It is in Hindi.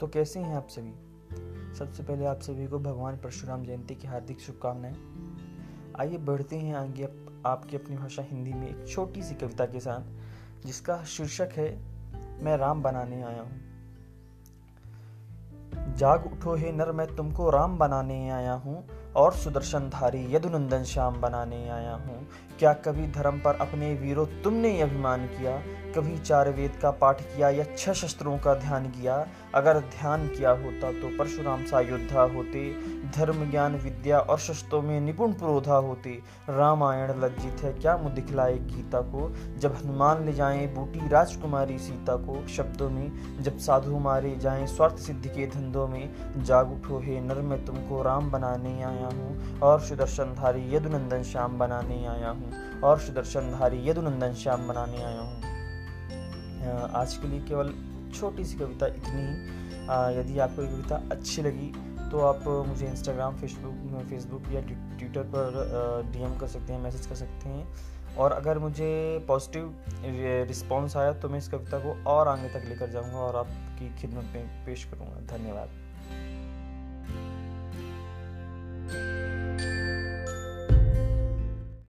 तो कैसे हैं आप सभी? सबसे पहले आप सभी को भगवान परशुराम जयंती की हार्दिक शुभकामनाएँ। आइए बढ़ते हैं आगे आप, आपकी अपनी भाषा हिंदी में एक छोटी सी कविता के साथ जिसका शीर्षक है मैं राम बनाने आया हूँ। जाग उठो हे नर मैं तुमको राम बनाने आया हूँ और सुदर्शन धारी यदुनंदन श्याम बनाने आया हूँ। क्या कभी धर्म पर अपने वीरों तुमने अभिमान किया? कभी चार वेद का पाठ किया या छह शस्त्रों का ध्यान किया, अगर ध्यान किया होता तो परशुराम सा योद्धा होते, धर्म, ज्ञान, विद्या और शस्त्रों में निपुण प्रोधा होते। रामायण लज्जित है, क्या मुँह दिखलाए गीता को? जब हनुमान ले जाए बूटी राजकुमारी सीता को शब्दों में, जब साधु मारे जाए स्वार्थ सिद्धि के धंधों में, जाग उठो हे नर, मैं तुमको राम बनाने आया हूँ और सुदर्शन धारी यदुनंदन श्याम बनाने आया हूँ, और सुदर्शन धारी यदुनंदन श्याम बनाने आया हूँ। आज के लिए केवल छोटी सी कविता इतनी ही। यदि आपको ये कविता अच्छी लगी तो आप मुझे इंस्टाग्राम फेसबुक फेसबुक या ट्विटर पर डीएम कर सकते हैं मैसेज कर सकते हैं। और अगर मुझे पॉजिटिव रिस्पॉन्स आया तो मैं इस कविता को और आगे तक लेकर जाऊँगा और आपकी खिदमत में पेश करूँगा। धन्यवाद।